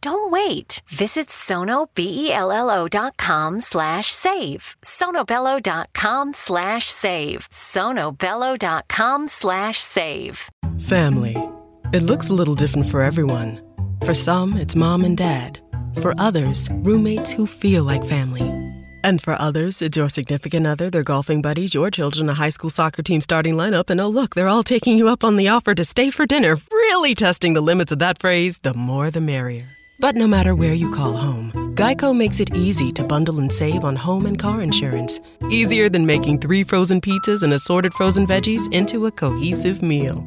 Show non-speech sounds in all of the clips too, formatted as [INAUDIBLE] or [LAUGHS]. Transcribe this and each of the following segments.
Don't wait. Visit sonobello.com slash save. sonobello.com slash save. sonobello.com slash save. Family. It looks a little different for everyone. For some, it's mom and dad. For others, roommates who feel like family. And for others, it's your significant other, their golfing buddies, your children, a high school soccer team starting lineup, and oh, look, they're all taking you up on the offer to stay for dinner, really testing the limits of that phrase the more the merrier. But no matter where you call home, Geico makes it easy to bundle and save on home and car insurance. Easier than making three frozen pizzas and assorted frozen veggies into a cohesive meal.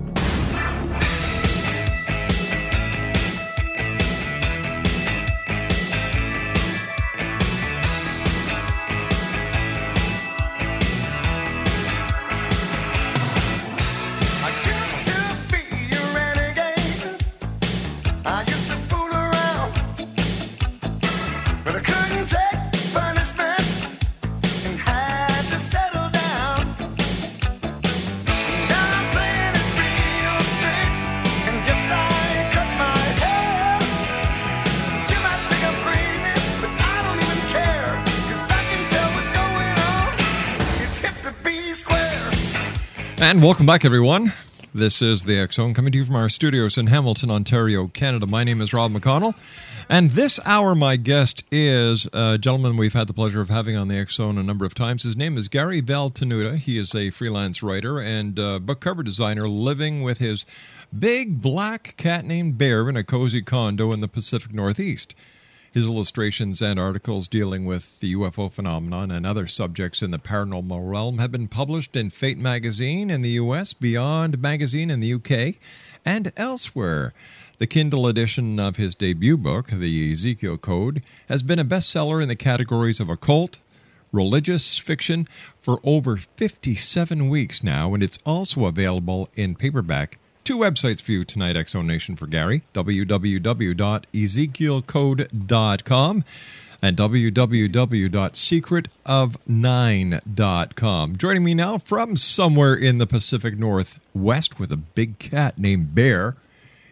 And welcome back, everyone. This is the Zone coming to you from our studios in Hamilton, Ontario, Canada. My name is Rob McConnell. And this hour, my guest is a gentleman we've had the pleasure of having on the Zone a number of times. His name is Gary Val Tenuta. He is a freelance writer and book cover designer living with his big black cat named Bear in a cozy condo in the Pacific Northeast. His illustrations and articles dealing with the UFO phenomenon and other subjects in the paranormal realm have been published in Fate magazine in the US, Beyond magazine in the UK, and elsewhere. The Kindle edition of his debut book, The Ezekiel Code, has been a bestseller in the categories of occult, religious fiction for over 57 weeks now, and it's also available in paperback. Two websites for you tonight, Exo Nation for Gary www.ezekielcode.com and www.secretofnine.com. Joining me now from somewhere in the Pacific Northwest with a big cat named Bear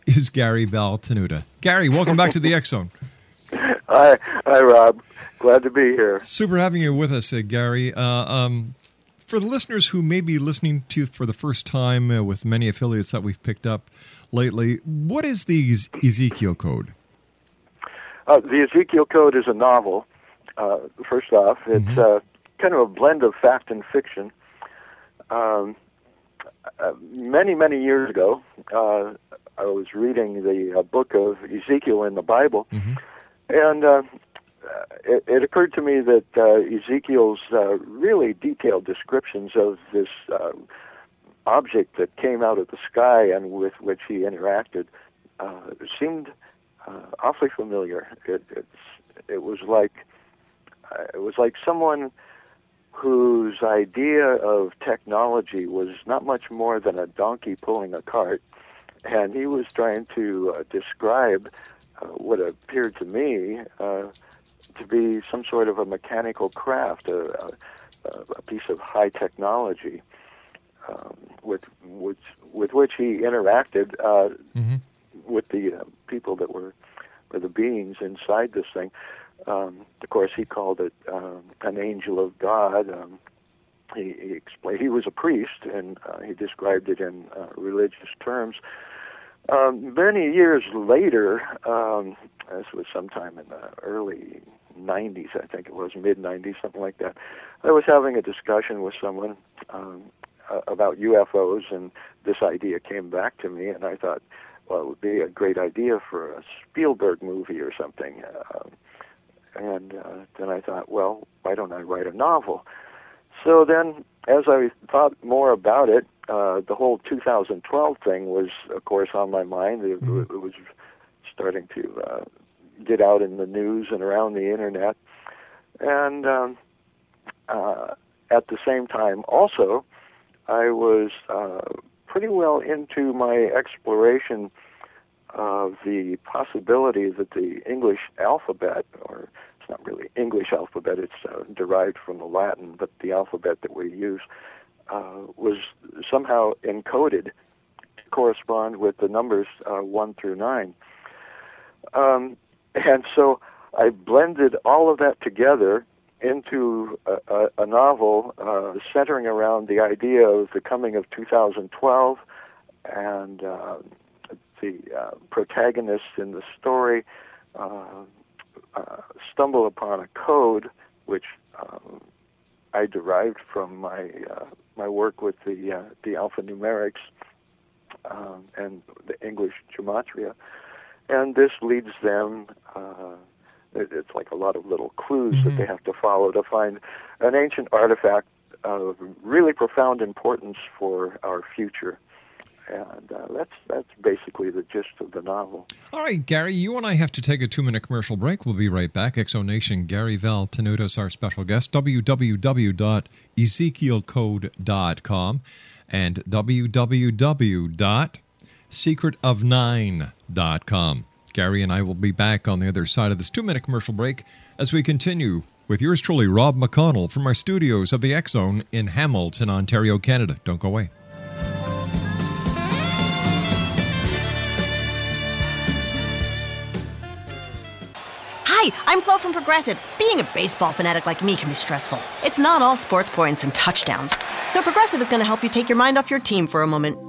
is Gary Val Valtenuta. Gary, welcome back to the Zone. Hi, hi, Rob. Glad to be here. Super having you with us, uh, Gary. Uh, um, for the listeners who may be listening to you for the first time uh, with many affiliates that we've picked up lately, what is the Ez- Ezekiel Code? Uh, the Ezekiel Code is a novel. Uh, first off, it's Mm-hmm. uh, kind of a blend of fact and fiction. Um, uh, many, many years ago, uh, I was reading the uh, book of Ezekiel in the Bible, Mm-hmm. and uh, it, it occurred to me that uh, Ezekiel's uh, really detailed descriptions of this uh, object that came out of the sky and with which he interacted uh, seemed uh, awfully familiar. It, it was like uh, it was like someone whose idea of technology was not much more than a donkey pulling a cart, and he was trying to uh, describe uh, what appeared to me uh, to be some sort of a mechanical craft, a, a, a piece of high technology um, with which with which he interacted uh, hmm with the uh, people that were or the beings inside this thing. Um, of course, he called it um, an angel of God. Um, he, he explained he was a priest, and uh, he described it in uh, religious terms. Um, many years later, um, this was sometime in the early 90s, I think it was, mid 90s, something like that. I was having a discussion with someone um, uh, about UFOs, and this idea came back to me, and I thought, well, it would be a great idea for a Spielberg movie or something. Uh, and uh, then I thought, well, why don't I write a novel? So then, as I thought more about it, uh, the whole 2012 thing was, of course, on my mind. It, Mhm. it was starting to uh, get out in the news and around the internet. And um, uh, at the same time, also, I was uh, pretty well into my exploration of the possibility that the English alphabet, or it's not really English alphabet, it's uh, derived from the Latin, but the alphabet that we use uh, was somehow encoded to correspond with the numbers uh, 1 through 9. Um, and so I blended all of that together into a, a, a novel uh, centering around the idea of the coming of 2012 and uh, the uh, protagonists in the story uh, uh, stumble upon a code which um, I derived from my uh, my work with the the alphanumerics um, and the English gematria, and this leads them. Uh, it, it's like a lot of little clues that they have to follow to find an ancient artifact of really profound importance for our future. And uh, that's that's basically the gist of the novel. All right, Gary, you and I have to take a two minute commercial break. We'll be right back. Exonation, Gary Val Tenuta's, our special guest, www.ezekielcode.com and www.secretofnine.com. Gary and I will be back on the other side of this two minute commercial break as we continue with yours truly, Rob McConnell, from our studios of the Zone in Hamilton, Ontario, Canada. Don't go away. Hi, I'm Flo from Progressive. Being a baseball fanatic like me can be stressful. It's not all sports points and touchdowns. So Progressive is going to help you take your mind off your team for a moment.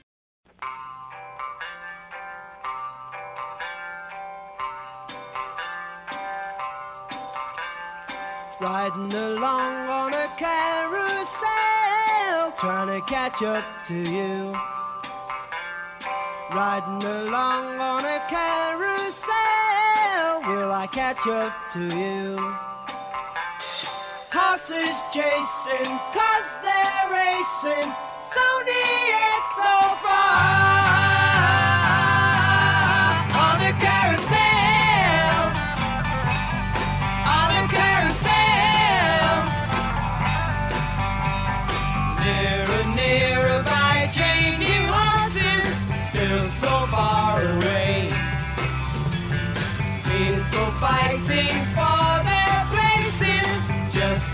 Riding along on a carousel, trying to catch up to you. Riding along on a carousel, will I catch up to you? Horses chasing, cause they're racing, so near, so far.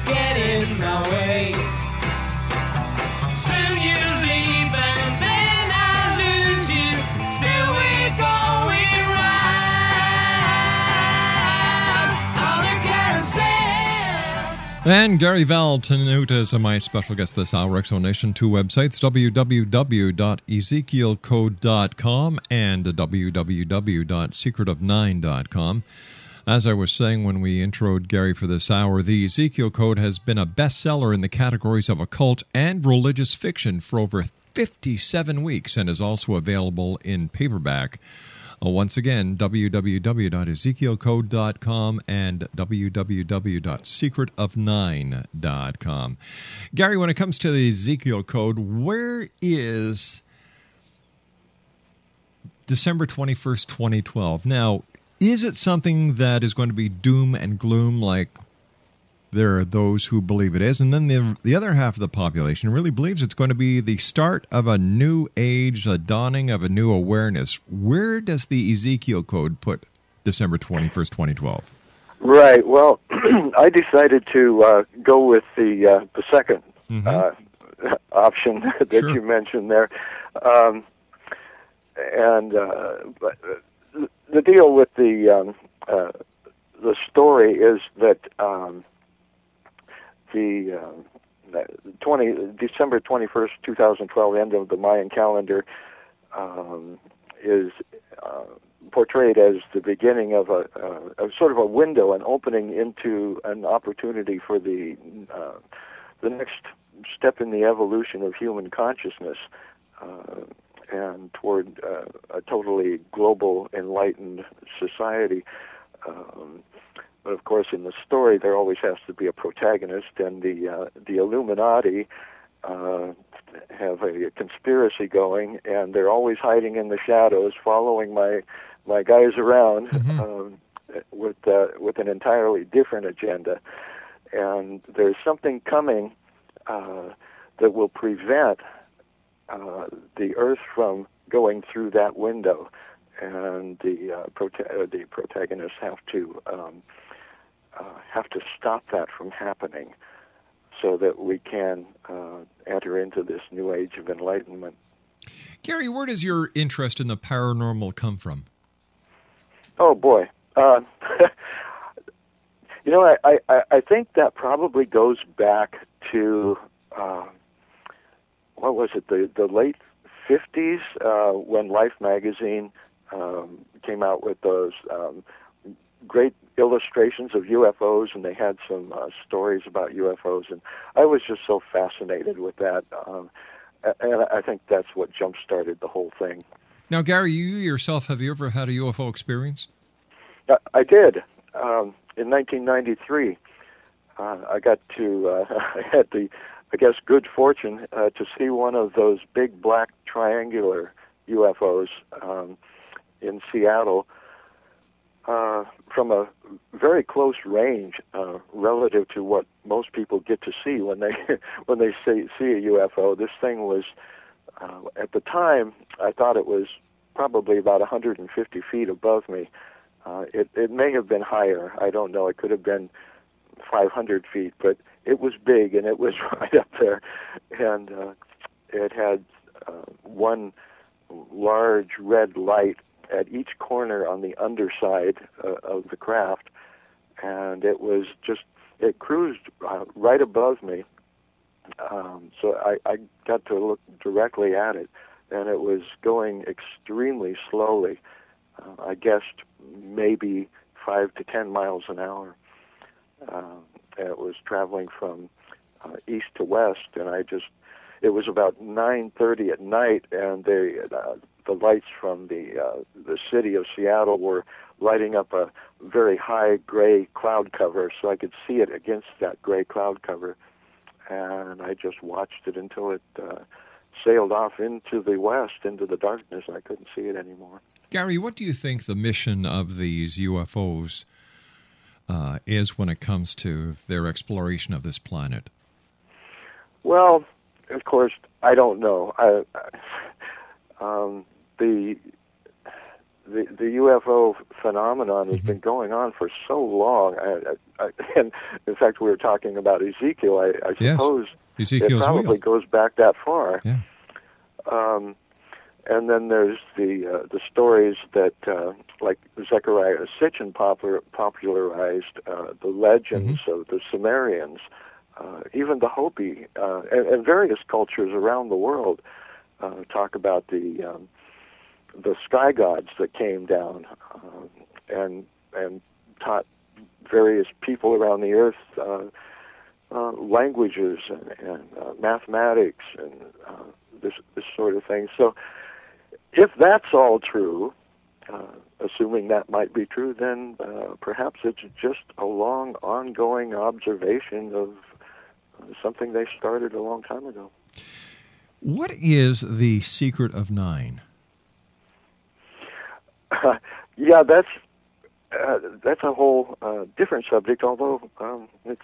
get in my way. And Gary I lose Gary is my special guest this hour. explanation two websites www.ezekielcode.com and www.secretofnine.com. As I was saying when we introed Gary for this hour, the Ezekiel Code has been a bestseller in the categories of occult and religious fiction for over 57 weeks and is also available in paperback. Uh, once again, www.ezekielcode.com and www.secretofnine.com. Gary, when it comes to the Ezekiel Code, where is December 21st, 2012? Now, is it something that is going to be doom and gloom like there are those who believe it is, and then the the other half of the population really believes it's going to be the start of a new age, a dawning of a new awareness. Where does the Ezekiel Code put December twenty first, twenty twelve? Right. Well, [CLEARS THROAT] I decided to uh, go with the uh, the 2nd uh, [LAUGHS] option [LAUGHS] that Sure. you mentioned there, um, and uh, but, uh, the deal with the um, uh, the story is that um, the the 20 December twenty first, two thousand twelve, end of the Mayan calendar um, is uh, portrayed as the beginning of a, a, a sort of a window, an opening into an opportunity for the uh, the next step in the evolution of human consciousness. Uh, and toward uh, a totally global, enlightened society. Um, but of course, in the story, there always has to be a protagonist, and the uh, the Illuminati uh, have a conspiracy going, and they're always hiding in the shadows, following my my guys around um, with uh, with an entirely different agenda. And there's something coming uh, that will prevent uh, the Earth from going through that window, and the uh, prota- uh, the protagonists have to um, uh, have to stop that from happening, so that we can uh, enter into this new age of enlightenment. Gary, where does your interest in the paranormal come from? Oh boy, uh, [LAUGHS] you know, I, I I think that probably goes back to uh, what was it the the late fifties uh, when Life magazine um, came out with those um, great illustrations of UFOs, and they had some uh, stories about UFOs, and I was just so fascinated with that. Um, and I think that's what jump started the whole thing. Now, Gary, you yourself, have you ever had a UFO experience? I- I did. Um, in 1993, uh, I got to, uh, [LAUGHS] I had the, I guess, good fortune uh, to see one of those big black triangular UFOs um, in Seattle uh, from a very close range uh, relative to what most people get to see when they [LAUGHS] when they see see a UFO. This thing was uh, at the time I thought it was probably about 150 feet above me. Uh, it it may have been higher. I don't know. It could have been 500 feet, but it was big and it was [LAUGHS] right up there, and uh, it had uh, one large red light at each corner on the underside uh, of the craft, and it was just it cruised uh, right above me. Um, so I, I got to look directly at it, and it was going extremely slowly. Uh, I guessed maybe five to ten miles an hour. Uh, and it was traveling from uh, east to west, and I just it was about 9:30 at night, and the uh, the lights from the uh, the city of Seattle were lighting up a very high gray cloud cover, so I could see it against that gray cloud cover, and I just watched it until it uh, sailed off into the west, into the darkness. I couldn't see it anymore. Gary, what do you think the mission of these UFOs uh, is when it comes to their exploration of this planet? Well, of course, I don't know. I, I- um, the the the UFO phenomenon has been going on for so long, I, I, I, and in fact, we were talking about Ezekiel. I, I Yes. suppose Ezekiel's it probably wheel. goes back that far. Yeah. Um, and then there's the uh, the stories that uh, like Zecharia Sitchin popular, popularized uh, the legends of the Sumerians, uh, even the Hopi, uh, and, and various cultures around the world uh, talk about the um, the sky gods that came down uh, and and taught various people around the earth uh, uh, languages and, and uh, mathematics and uh, this this sort of thing. So, if that's all true, uh, assuming that might be true, then uh, perhaps it's just a long, ongoing observation of uh, something they started a long time ago. What is the secret of nine? [LAUGHS] yeah, that's uh, that's a whole uh, different subject, although um, it's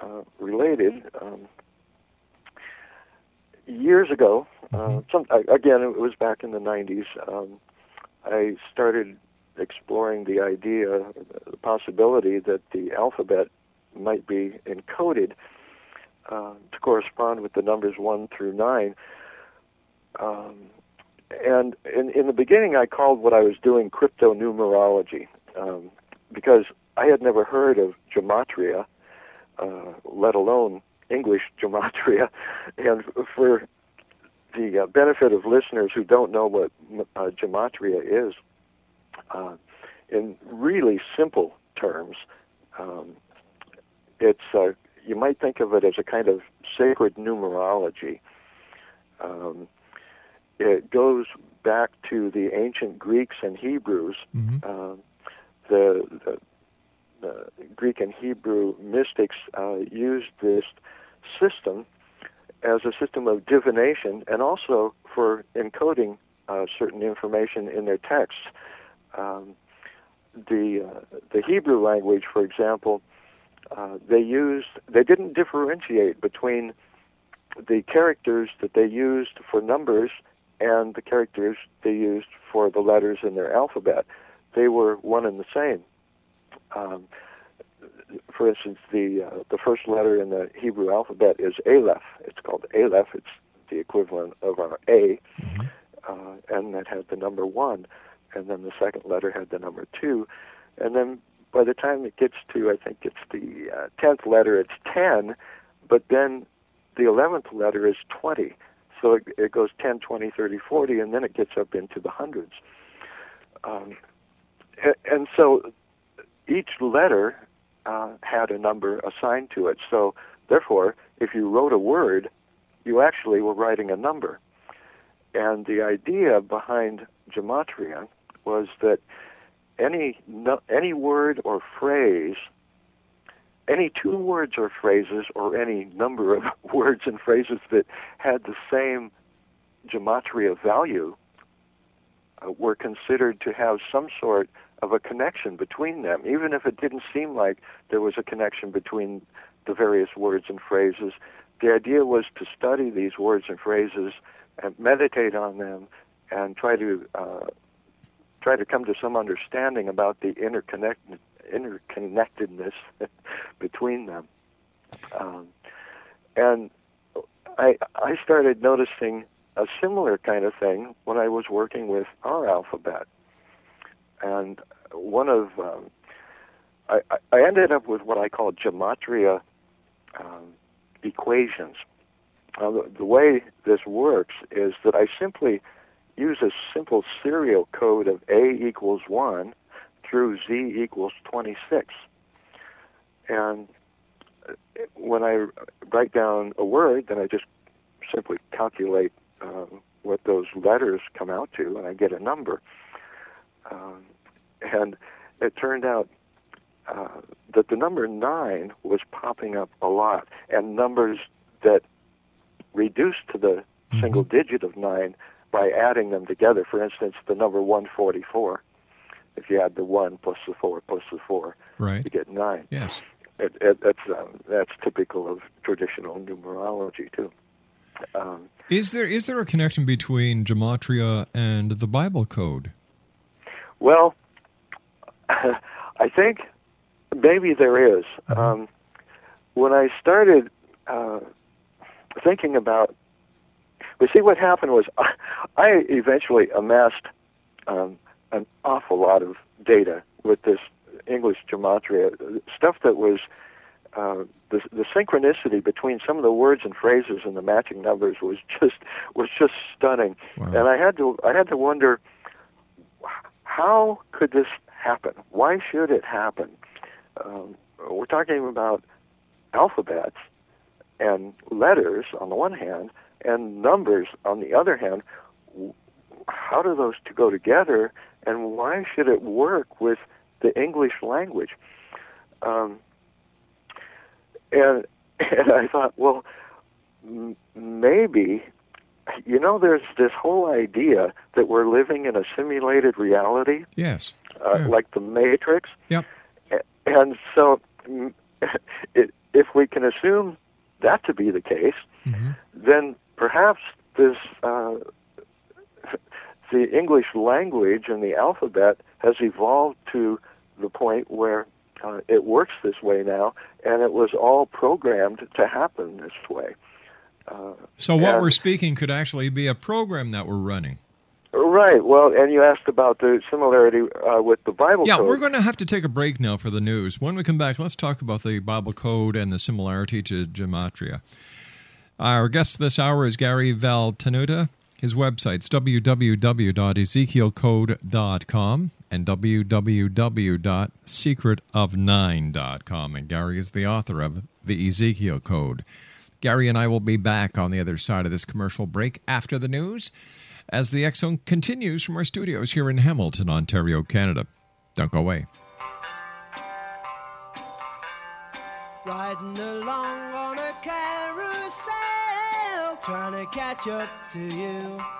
uh, related. Um, years ago, uh, some, I- again, it was back in the 90s, um, I started exploring the idea, the possibility that the alphabet might be encoded uh, to correspond with the numbers 1 through 9. Um, and in, in the beginning, I called what I was doing cryptonumerology um, because I had never heard of gematria, uh, let alone English gematria. [LAUGHS] And for the uh, benefit of listeners who don't know what uh, gematria is, uh, in really simple terms, um, it's uh, you might think of it as a kind of sacred numerology. Um, it goes back to the ancient Greeks and Hebrews. Uh, the, the, the Greek and Hebrew mystics uh, used this system as a system of divination and also for encoding uh, certain information in their texts. Um, the uh, the Hebrew language, for example, uh, they used they didn't differentiate between the characters that they used for numbers and the characters they used for the letters in their alphabet. They were one and the same. Um, for instance, the uh, the first letter in the Hebrew alphabet is Aleph. It's called Aleph. It's the equivalent of our A, uh, and that had the number one. And then the second letter had the number two, and then by the time it gets to, I think it's the uh, tenth letter, it's ten, but then the eleventh letter is twenty. So it, it goes 10, 20, 30, 40, and then it gets up into the hundreds. Um, and so each letter uh, had a number assigned to it. So therefore, if you wrote a word, you actually were writing a number. And the idea behind gematria was that any no, any word or phrase, any two words or phrases, or any number of [LAUGHS] words and phrases that had the same gematria value uh, were considered to have some sort of a connection between them, even if it didn't seem like there was a connection between the various words and phrases. The idea was to study these words and phrases and meditate on them and try to uh, try to come to some understanding about the interconnect interconnectedness [LAUGHS] between them. Um, and I I started noticing a similar kind of thing when I was working with our alphabet. And one of um, I, I- ended up with what I call gematria um, equations. The, the way this works is that I simply use a simple serial code of A equals 1 through Z equals 26. And when I write down a word, then I just simply calculate um, what those letters come out to, and I get a number. Um, and it turned out uh, that the number nine was popping up a lot, and numbers that reduced to the single digit of nine by adding them together. For instance, the number 144. If you add the one plus the four plus the four, Right. you get nine. Yes. It, it, that's um, that's typical of traditional numerology too. Um, Is there is there a connection between gematria and the Bible code? Well, [LAUGHS] I think maybe there is. Um, when I started uh, thinking about, But see, what happened was I, I eventually amassed um, an awful lot of data with this English gematria, stuff that was uh, the, the synchronicity between some of the words and phrases and the matching numbers was [LAUGHS] just was just stunning, and I had to I had to wonder how could this happen? Why should it happen? Um, we're talking about alphabets and letters on the one hand, and numbers on the other hand. How do those two go together, and why should it work with the English language? Um, and [LAUGHS] and I thought, well, m- maybe, you know, there's this whole idea that we're living in a simulated reality, Yes. uh, Yeah. like the Matrix. Yep. And so, [LAUGHS] it, if we can assume that to be the case, then perhaps this uh, the English language and the alphabet has evolved to the point where uh, it works this way now, and it was all programmed to happen this way. Uh, So what and- we're speaking could actually be a program that we're running. right. Well, and you asked about the similarity uh, with the Bible Yeah, code. we're going to have to take a break now for the news. When we come back, let's talk about the Bible code and the similarity to gematria. Our guest this hour is Gary Val Tenuta. His website's www.ezekielcode.com and www.secretofnine.com. And Gary is the author of the Ezekiel Code. Gary and I will be back on the other side of this commercial break after the news as the X Zone continues from our studios here in Hamilton, Ontario, Canada. Don't go away. Riding along on a carousel, trying to catch up to you.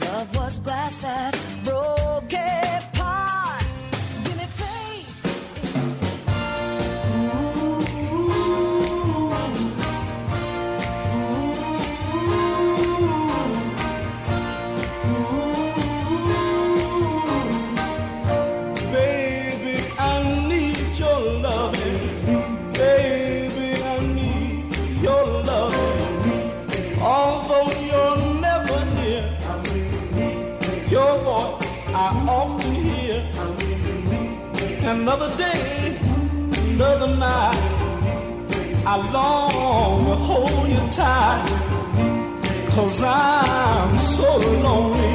Love was glass that broke Another day, another night, I long to hold you tight. Cause I'm so lonely.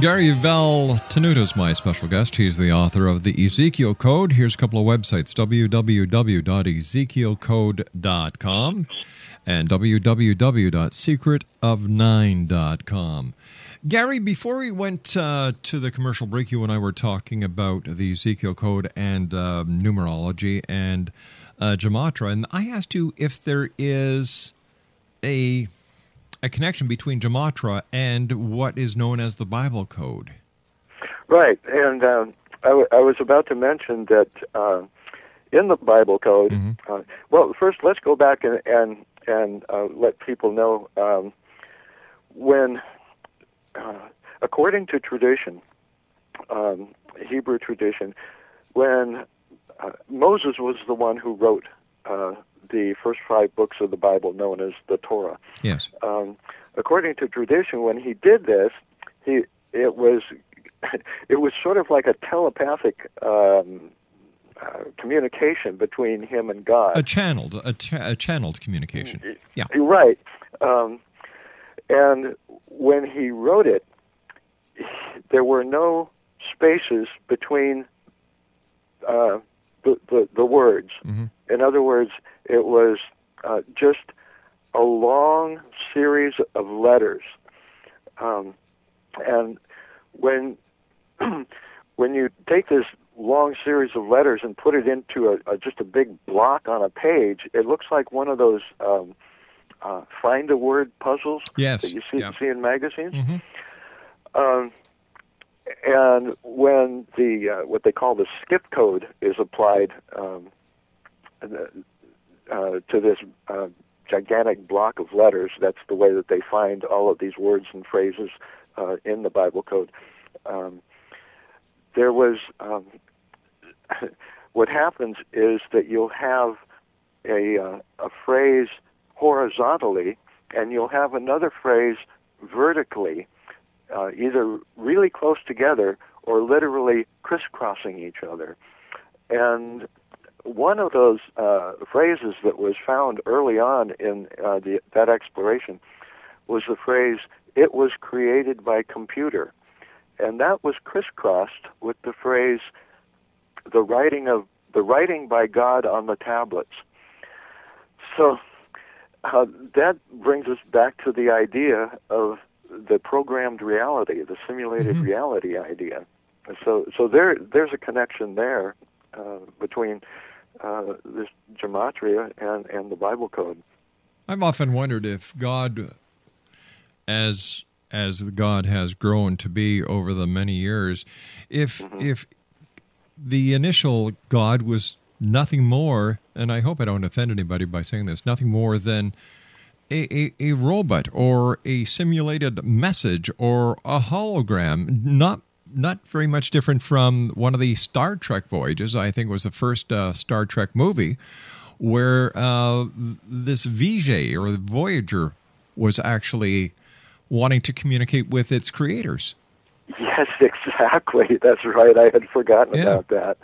Gary Val Tenuta is my special guest. He's the author of the Ezekiel Code. Here's a couple of websites www.ezekielcode.com and www.secretofnine.com. Gary, before we went uh, to the commercial break, you and I were talking about the Ezekiel Code and uh, numerology and uh, gematria, and I asked you if there is a a connection between gematria and what is known as the Bible code. Right, and um, I, w- I was about to mention that uh, in the Bible code. Uh, well, first let's go back and and and uh, let people know um, when, uh, according to tradition, um, Hebrew tradition, when uh, Moses was the one who wrote uh, the first five books of the Bible, known as the Torah Yes. um, according to tradition, when he did this, he it was [LAUGHS] it was sort of like a telepathic um, uh, communication between him and God. A channeled, a, cha- a channeled communication. Yeah. You're right. Um, and when he wrote it, there were no spaces between uh, the, the the words. In other words, it was uh, just a long series of letters. Um, and when [CLEARS THROAT] when you take this long series of letters and put it into a, a just a big block on a page, it looks like one of those um, uh, find a word puzzles Yes, that you see, yeah. see in magazines. Mhm. Um, and when the uh, what they call the skip code is applied um, uh, uh, to this uh, gigantic block of letters, that's the way that they find all of these words and phrases uh, in the Bible code. Um, there was um, [LAUGHS] what happens is that you'll have a uh, a phrase horizontally, and you'll have another phrase vertically, uh, either really close together or literally crisscrossing each other. And one of those uh, phrases that was found early on in uh, the, that exploration was the phrase "It was created by computer," and that was crisscrossed with the phrase "the writing of the writing by God on the tablets." So uh, that brings us back to the idea of the programmed reality, the simulated reality idea. So, so there, there's a connection there uh, between uh, this gematria and, and the Bible code. I've often wondered if God, as as God has grown to be over the many years, if if the initial God was nothing more, and I hope I don't offend anybody by saying this, nothing more than a, a, a robot or a simulated message or a hologram, not not very much different from one of the Star Trek voyages. I think was the first uh, Star Trek movie where uh, this V'Ger or the Voyager was actually wanting to communicate with its creators. Yes, [LAUGHS] exactly. That's right. I had forgotten Yeah. about that.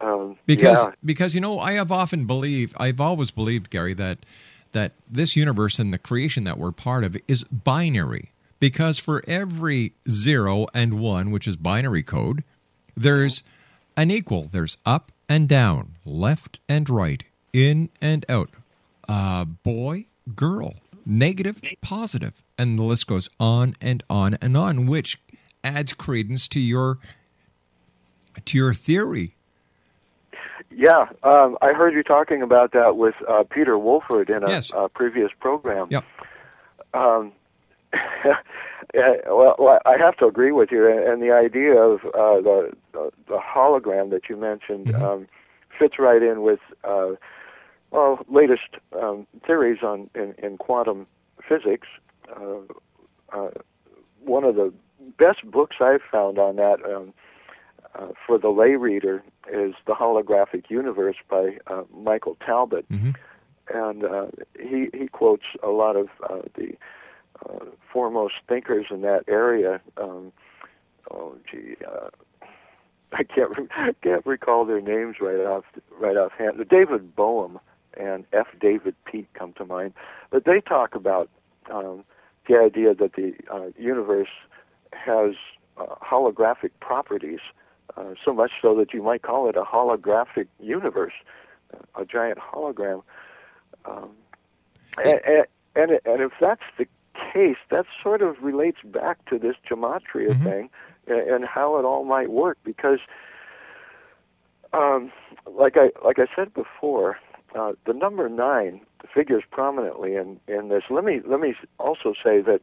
Um, because yeah. because you know I have often believed I've always believed Gary that that this universe and the creation that we're part of is binary because for every 0 and 1 which is binary code there's an equal there's up and down left and right in and out uh, boy girl negative positive and the list goes on and on and on which adds credence to your to your theory Yeah, um, I heard you talking about that with uh, Peter Wolford in a, Yes. a previous program. Yep. Um, [LAUGHS] yeah, well, I have to agree with you, and, the idea of uh, the, the the hologram that you mentioned um, fits right in with uh, well latest um, theories on in, in quantum physics. Uh, uh, one of the best books I've found on that um, uh, for the lay reader is The Holographic Universe by uh, Michael Talbot. And uh, he, he quotes a lot of uh, the uh, foremost thinkers in that area. Um, oh, gee, uh, [LAUGHS] I can't re- can't recall their names right off right offhand. David Bohm and F. David Peat come to mind, but they talk about um, the idea that the uh, universe has uh, holographic properties, uh, so much so that you might call it a holographic universe, a giant hologram. Um, and, and, and and if that's the case, that sort of relates back to this gematria thing and, and how it all might work because um, like I like I said before, uh, the number nine figures prominently in, in this. Let me let me also say that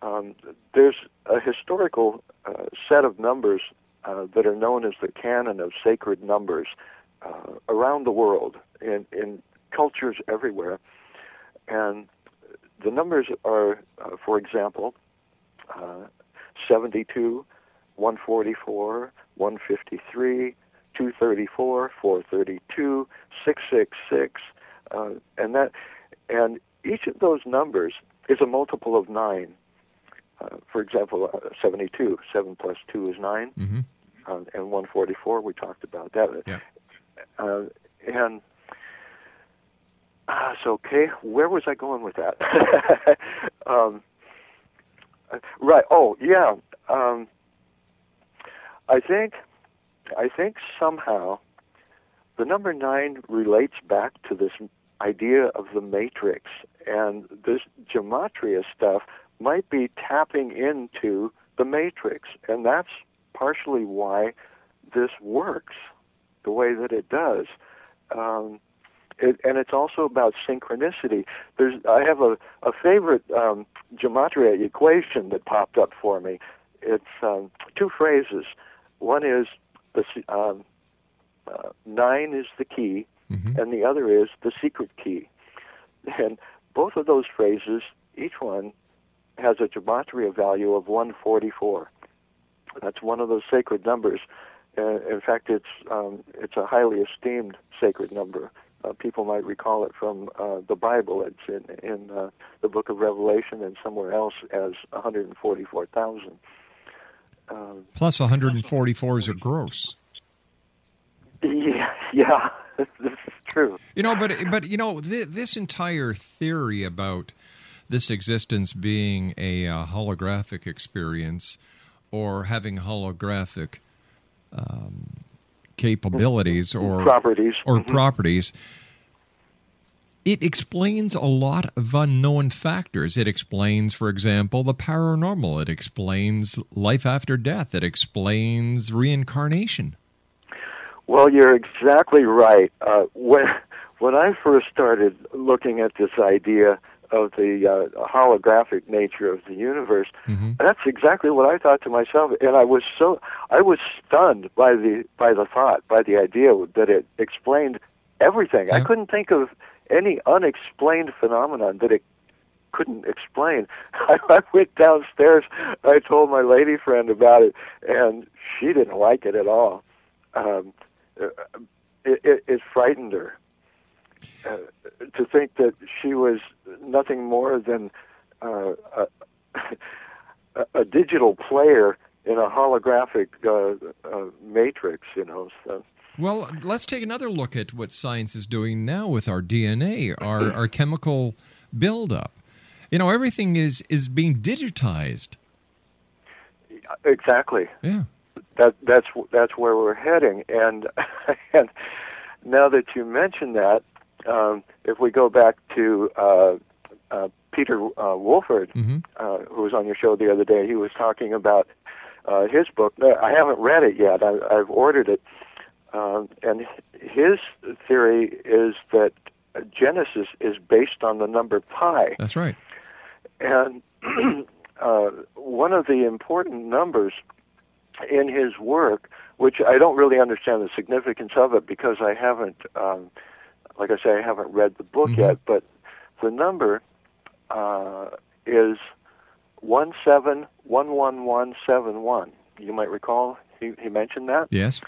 um, there's a historical uh, set of numbers uh, that are known as the canon of sacred numbers uh, around the world in in cultures everywhere, and the numbers are, uh, for example, uh, 72, 144, 153, 234, 432, 666, uh, and that, and each of those numbers is a multiple of nine. Uh, for example, uh, 72, 7 plus 2 is 9, Mm-hmm. uh, and 144, we talked about that. Yeah. Uh, and uh, so, okay, where was I going with that? [LAUGHS] um, right. Oh, yeah. Um, I think, I think somehow, the number nine relates back to this idea of the matrix, and this gematria stuff might be tapping into the matrix, and that's partially why this works the way that it does. Um, it, and it's also about synchronicity. There's, I have a, a favorite um, gematria equation that popped up for me. It's um, two phrases. One is the um, uh, nine is the key, and the other is the secret key. And both of those phrases, each one has a gematria value of 144. That's one of those sacred numbers. Uh, in fact, it's um, it's a highly esteemed sacred number. Uh, people might recall it from uh, the Bible. It's in in uh, the Book of Revelation and somewhere else as 144,000. Um, Plus 144 is a gross. [LAUGHS] yeah, yeah, this is true. You know, but but you know, th- this entire theory about this existence being a uh, holographic experience or having holographic um, capabilities or Properties. or Mhm. properties. It explains a lot of unknown factors. It explains, for example, the paranormal. It explains life after death. It explains reincarnation. Well, you're exactly right. Uh, when [LAUGHS] when I first started looking at this idea of the uh, holographic nature of the universe, that's exactly what I thought to myself, and I was so I was stunned by the by the thought, by the idea that it explained everything. I couldn't think of any unexplained phenomenon that it couldn't explain. I, [LAUGHS] I went downstairs. I told my lady friend about it, and she didn't like it at all. Um, it, it, it frightened her uh, to think that she was nothing more than uh, [LAUGHS] a, a, digital player in a holographic uh, uh, matrix. You know, so. Well, let's take another look at what science is doing now with our DNA, our, our chemical buildup. You know, everything is, is being digitized. Exactly. Yeah. That that's that's where we're heading, and [LAUGHS] and now that you mention that, um, if we go back to uh, uh, Peter uh, Wolford, uh, who was on your show the other day, he was talking about uh, his book. Uh, I haven't read it yet. I, I've ordered it, um, and his theory is that Genesis is based on the number pi. That's right. And [CLEARS THROAT] uh, one of the important numbers in his work, which I don't really understand the significance of it because I haven't, um, like I say, I haven't read the book yet, but the number uh, is 171171. You might recall he, he mentioned that Yes.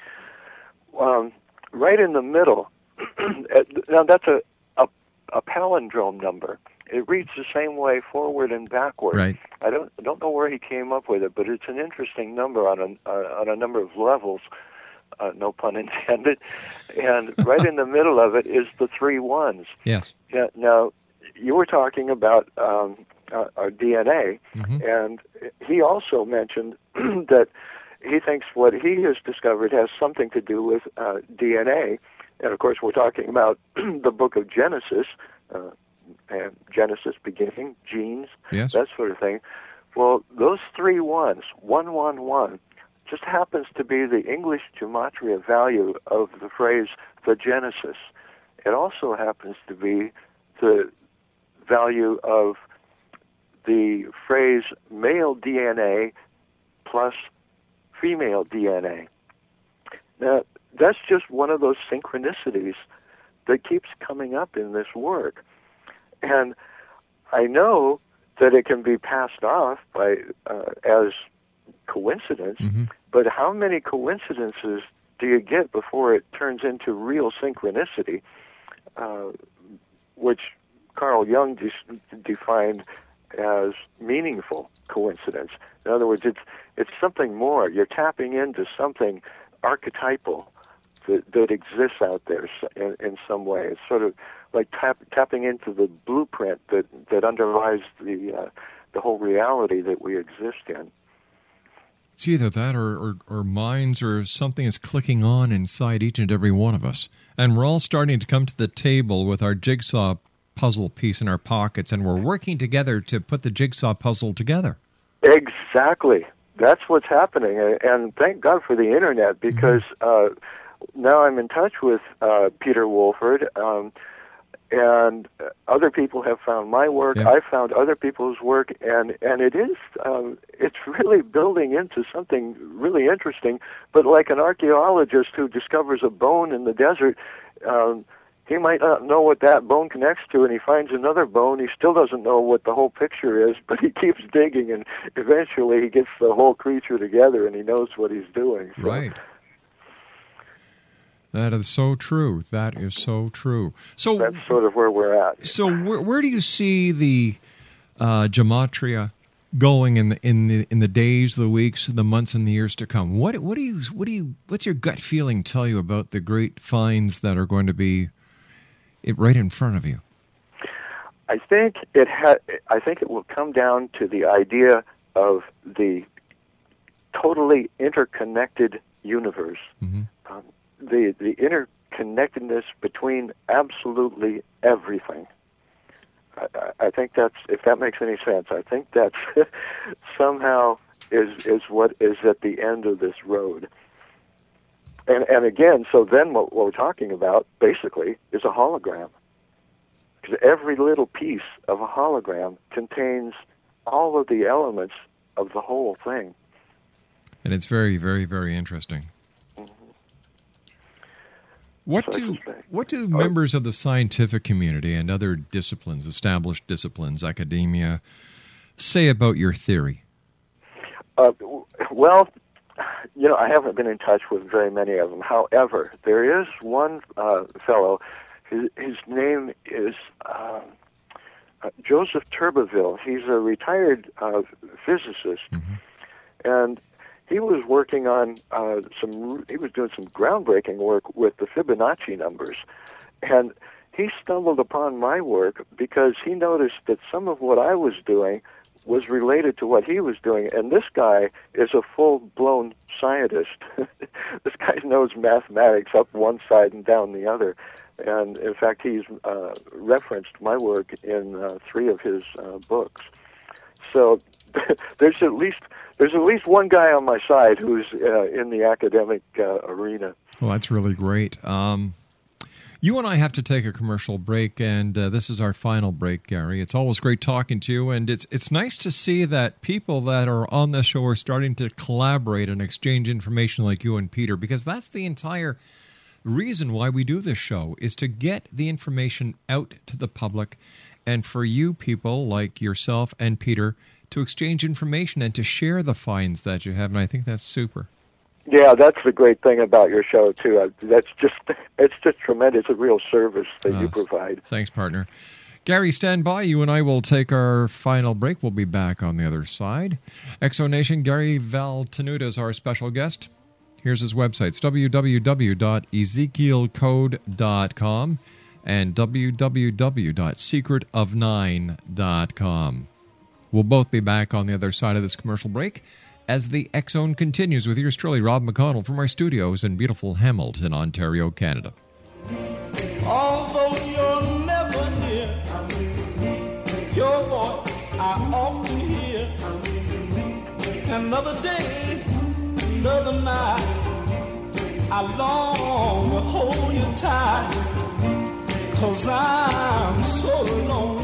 um, right in the middle. [CLEARS THROAT] now that's a, a a palindrome number. It reads the same way forward and backward. Right. I don't I don't know where he came up with it, but it's an interesting number on a uh, on a number of levels. Uh, no pun intended. And [LAUGHS] right in the middle of it is the three ones. Yes. Yeah, now, you were talking about um, uh, our DNA, and he also mentioned [CLEARS THROAT] that he thinks what he has discovered has something to do with uh, DNA. And of course, we're talking about [CLEARS THROAT] the book of Genesis, uh, and Genesis beginning, genes, Yes. that sort of thing. Well, those three ones, one, one, one, just happens to be the English gematria value of the phrase the Genesis. It also happens to be the value of the phrase male DNA plus female DNA. Now, that's just one of those synchronicities that keeps coming up in this work. And I know that it can be passed off by uh, as coincidence, but how many coincidences do you get before it turns into real synchronicity, uh, which Carl Jung de- defined as meaningful coincidence? In other words, it's it's something more. You're tapping into something archetypal that, that exists out there in, in some way. It's sort of like tap, tapping into the blueprint that, that underlies the uh, the whole reality that we exist in. It's either that or, or, or minds or something is clicking on inside each and every one of us. And we're all starting to come to the table with our jigsaw puzzle piece in our pockets, and we're working together to put the jigsaw puzzle together. Exactly. That's what's happening, and- and thank God for the internet because uh, now I'm in touch with uh, Peter Wolford, um, and other people have found my work. Yeah. I've found other people's work, and and it is um, it's [LAUGHS] really building into something really interesting. But like an archaeologist who discovers a bone in the desert. Um, he might not know what that bone connects to, and he finds another bone. He still doesn't know what the whole picture is, [LAUGHS] but he keeps digging, and eventually he gets the whole creature together, and he knows what he's doing. So Right. That is so true. That is so true. So that's sort of where we're at. So where, where do you see the uh, gematria going in the in the in the days, the weeks, the months, and the years to come? What what do you what do you what's your gut feeling tell you about the great finds that are going to be it right in front of you? I think it ha- I think it will come down to the idea of the totally interconnected universe. Um, the the interconnectedness between absolutely everything. I, I think that's if that makes any sense. I think that's [LAUGHS] somehow is is what is at the end of this road. And and again, so then what, what we're talking about basically is a hologram because every little piece of a hologram contains all of the elements of the whole thing. And it's very, very, very interesting. What do what do members of the scientific community and other disciplines, established disciplines, academia, say about your theory? Uh, well, you know, I haven't been in touch with very many of them. However, there is one uh, fellow. His, his name is um, uh, Joseph Turbeville. He's a retired uh, physicist, and he was working on uh, some. He was doing some groundbreaking work with the Fibonacci numbers, and he stumbled upon my work because he noticed that some of what I was doing was related to what he was doing. And this guy is a full blown scientist. [LAUGHS] this guy knows mathematics up one side and down the other. And in fact, he's uh, referenced my work in uh, three of his uh, books. So [LAUGHS] there's at least there's at least one guy on my side who's uh, in the academic uh, arena. Well, that's really great. Um, you and I have to take a commercial break, and uh, this is our final break, Gary. It's always great talking to you, and it's it's nice to see that people that are on this show are starting to collaborate and exchange information like you and Peter, because that's the entire reason why we do this show is to get the information out to the public, and for you people like yourself and Peter to exchange information and to share the finds that you have, and I think that's super. Yeah, that's the great thing about your show too. That's just it's just tremendous. A real service that you Uh, provide. Thanks, partner. Gary, stand by. You and I will take our final break. We'll be back on the other side. X Zone Nation, Gary Val Tenuta is our special guest. Here's his websites www.ezekielcode.com and www.secretofnine.com. We'll both be back on the other side of this commercial break as the Zone continues with yours truly, Rob McConnell, from our studios in beautiful Hamilton, Ontario, Canada. Although you're never near, your voice I often hear. Another day another night. I long to hold you tight, cause I'm so lonely.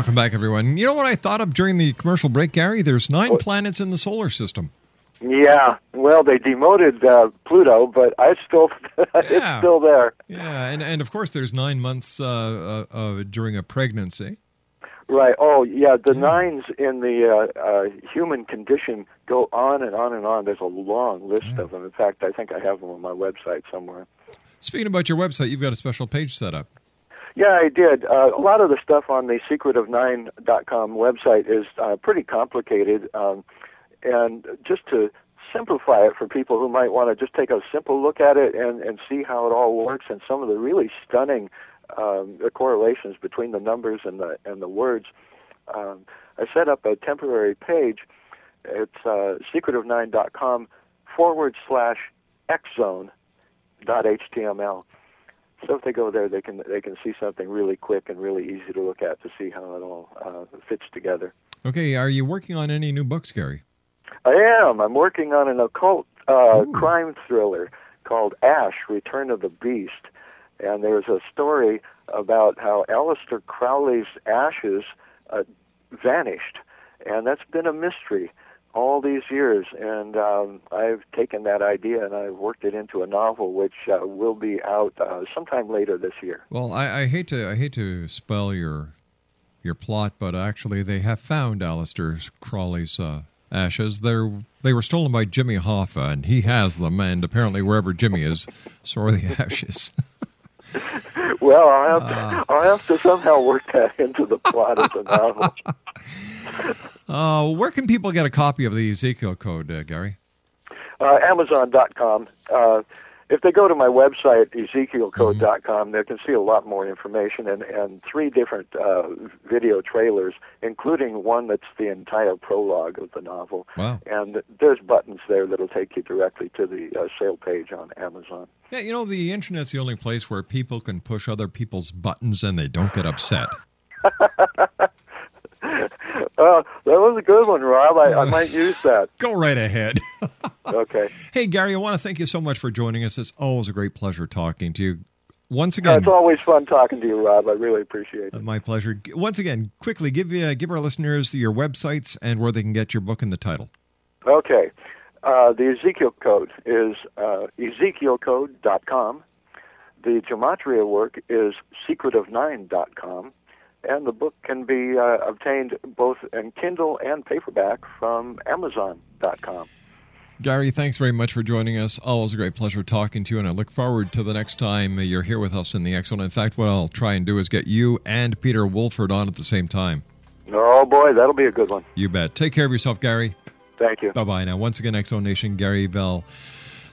Welcome back, everyone. You know what I thought of during the commercial break, Gary? There's nine planets in the solar system. Yeah, well, they demoted uh, Pluto, but I still [LAUGHS] it's Yeah. still there. Yeah, and, and of course, there's nine months uh, uh, uh, during a pregnancy. Right. Oh, yeah. The nines in the uh, uh, human condition go on and on and on. There's a long list of them. In fact, I think I have them on my website somewhere. Speaking about your website, you've got a special page set up. Yeah, I did. Uh, a lot of the stuff on the secretofnine.com website is uh, pretty complicated. Um, and just to simplify it for people who might want to just take a simple look at it and, and see how it all works and some of the really stunning um, correlations between the numbers and the and the words, um, I set up a temporary page. It's uh, secretofnine.com forward slash xzone dot html. So if they go there, they can they can see something really quick and really easy to look at to see how it all uh, fits together. Okay, are you working on any new books, Gary? I am. I'm working on an occult uh, crime thriller called Ash: Return of the Beast, and there's a story about how Aleister Crowley's ashes uh, vanished, and that's been a mystery all these years. And um, I've taken that idea and I've worked it into a novel, which uh, will be out uh, sometime later this year. Well, I, I hate to I hate to spell your your plot, but actually they have found Aleister Crowley's uh, ashes. They're they were stolen by Jimmy Hoffa, and he has them. And apparently, wherever Jimmy is, so are the [LAUGHS] ashes. [LAUGHS] Well, I'll have, to, I'll have to somehow work that into the plot of the novel. [LAUGHS] [LAUGHS] Uh, where can people get a copy of the Ezekiel Code, uh, Gary? uh, Amazon.com. Uh, if they go to my website, EzekielCode.com, they can see a lot more information and, and three different uh, video trailers, including one that's the entire prologue of the novel. Wow. And there's buttons there that'll take you directly to the uh, sale page on Amazon. Yeah, you know, the internet's the only place where people can push other people's buttons and they don't get upset. [LAUGHS] [LAUGHS] Uh, that was a good one, Rob. I, I might use that. [LAUGHS] Go right ahead. [LAUGHS] Okay. Hey, Gary, I want to thank you so much for joining us. It's always a great pleasure talking to you. Once Uh, again, it's always fun talking to you, Rob. I really appreciate it. my pleasure. Once again, quickly give you, give our listeners your websites and where they can get your book and the title. Okay. Uh, the Ezekiel Code is uh, EzekielCode.com. The Gematria work is SecretOf9.com. And the book can be uh, obtained both in Kindle and paperback from Amazon.com. Gary, thanks very much for joining us. Always a great pleasure talking to you, and I look forward to the next time you're here with us in the Zone. In fact, what I'll try and do is get you and Peter Wolford on at the same time. Oh, boy, that'll be a good one. You bet. Take care of yourself, Gary. Thank you. Bye bye. Now, once again, Zone Nation, Gary Val.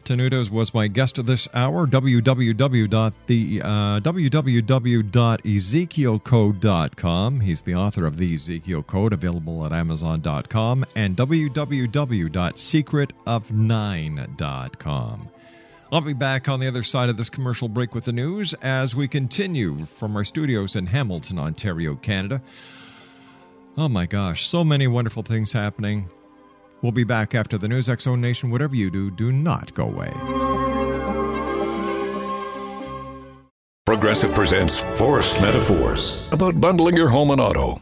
Tenuta's was my guest of this hour. www. The, uh, www.ezekielcode.com. He's the author of the Ezekiel Code, available at amazon.com, and www.secretof9.com. I'll be back on the other side of this commercial break with the news as we continue from our studios in Hamilton, Ontario, Canada. Oh my gosh, so many wonderful things happening. We'll be back after the news, Zone Nation. Whatever you do, do not go away. Progressive presents Forced Metaphors about bundling your home and auto.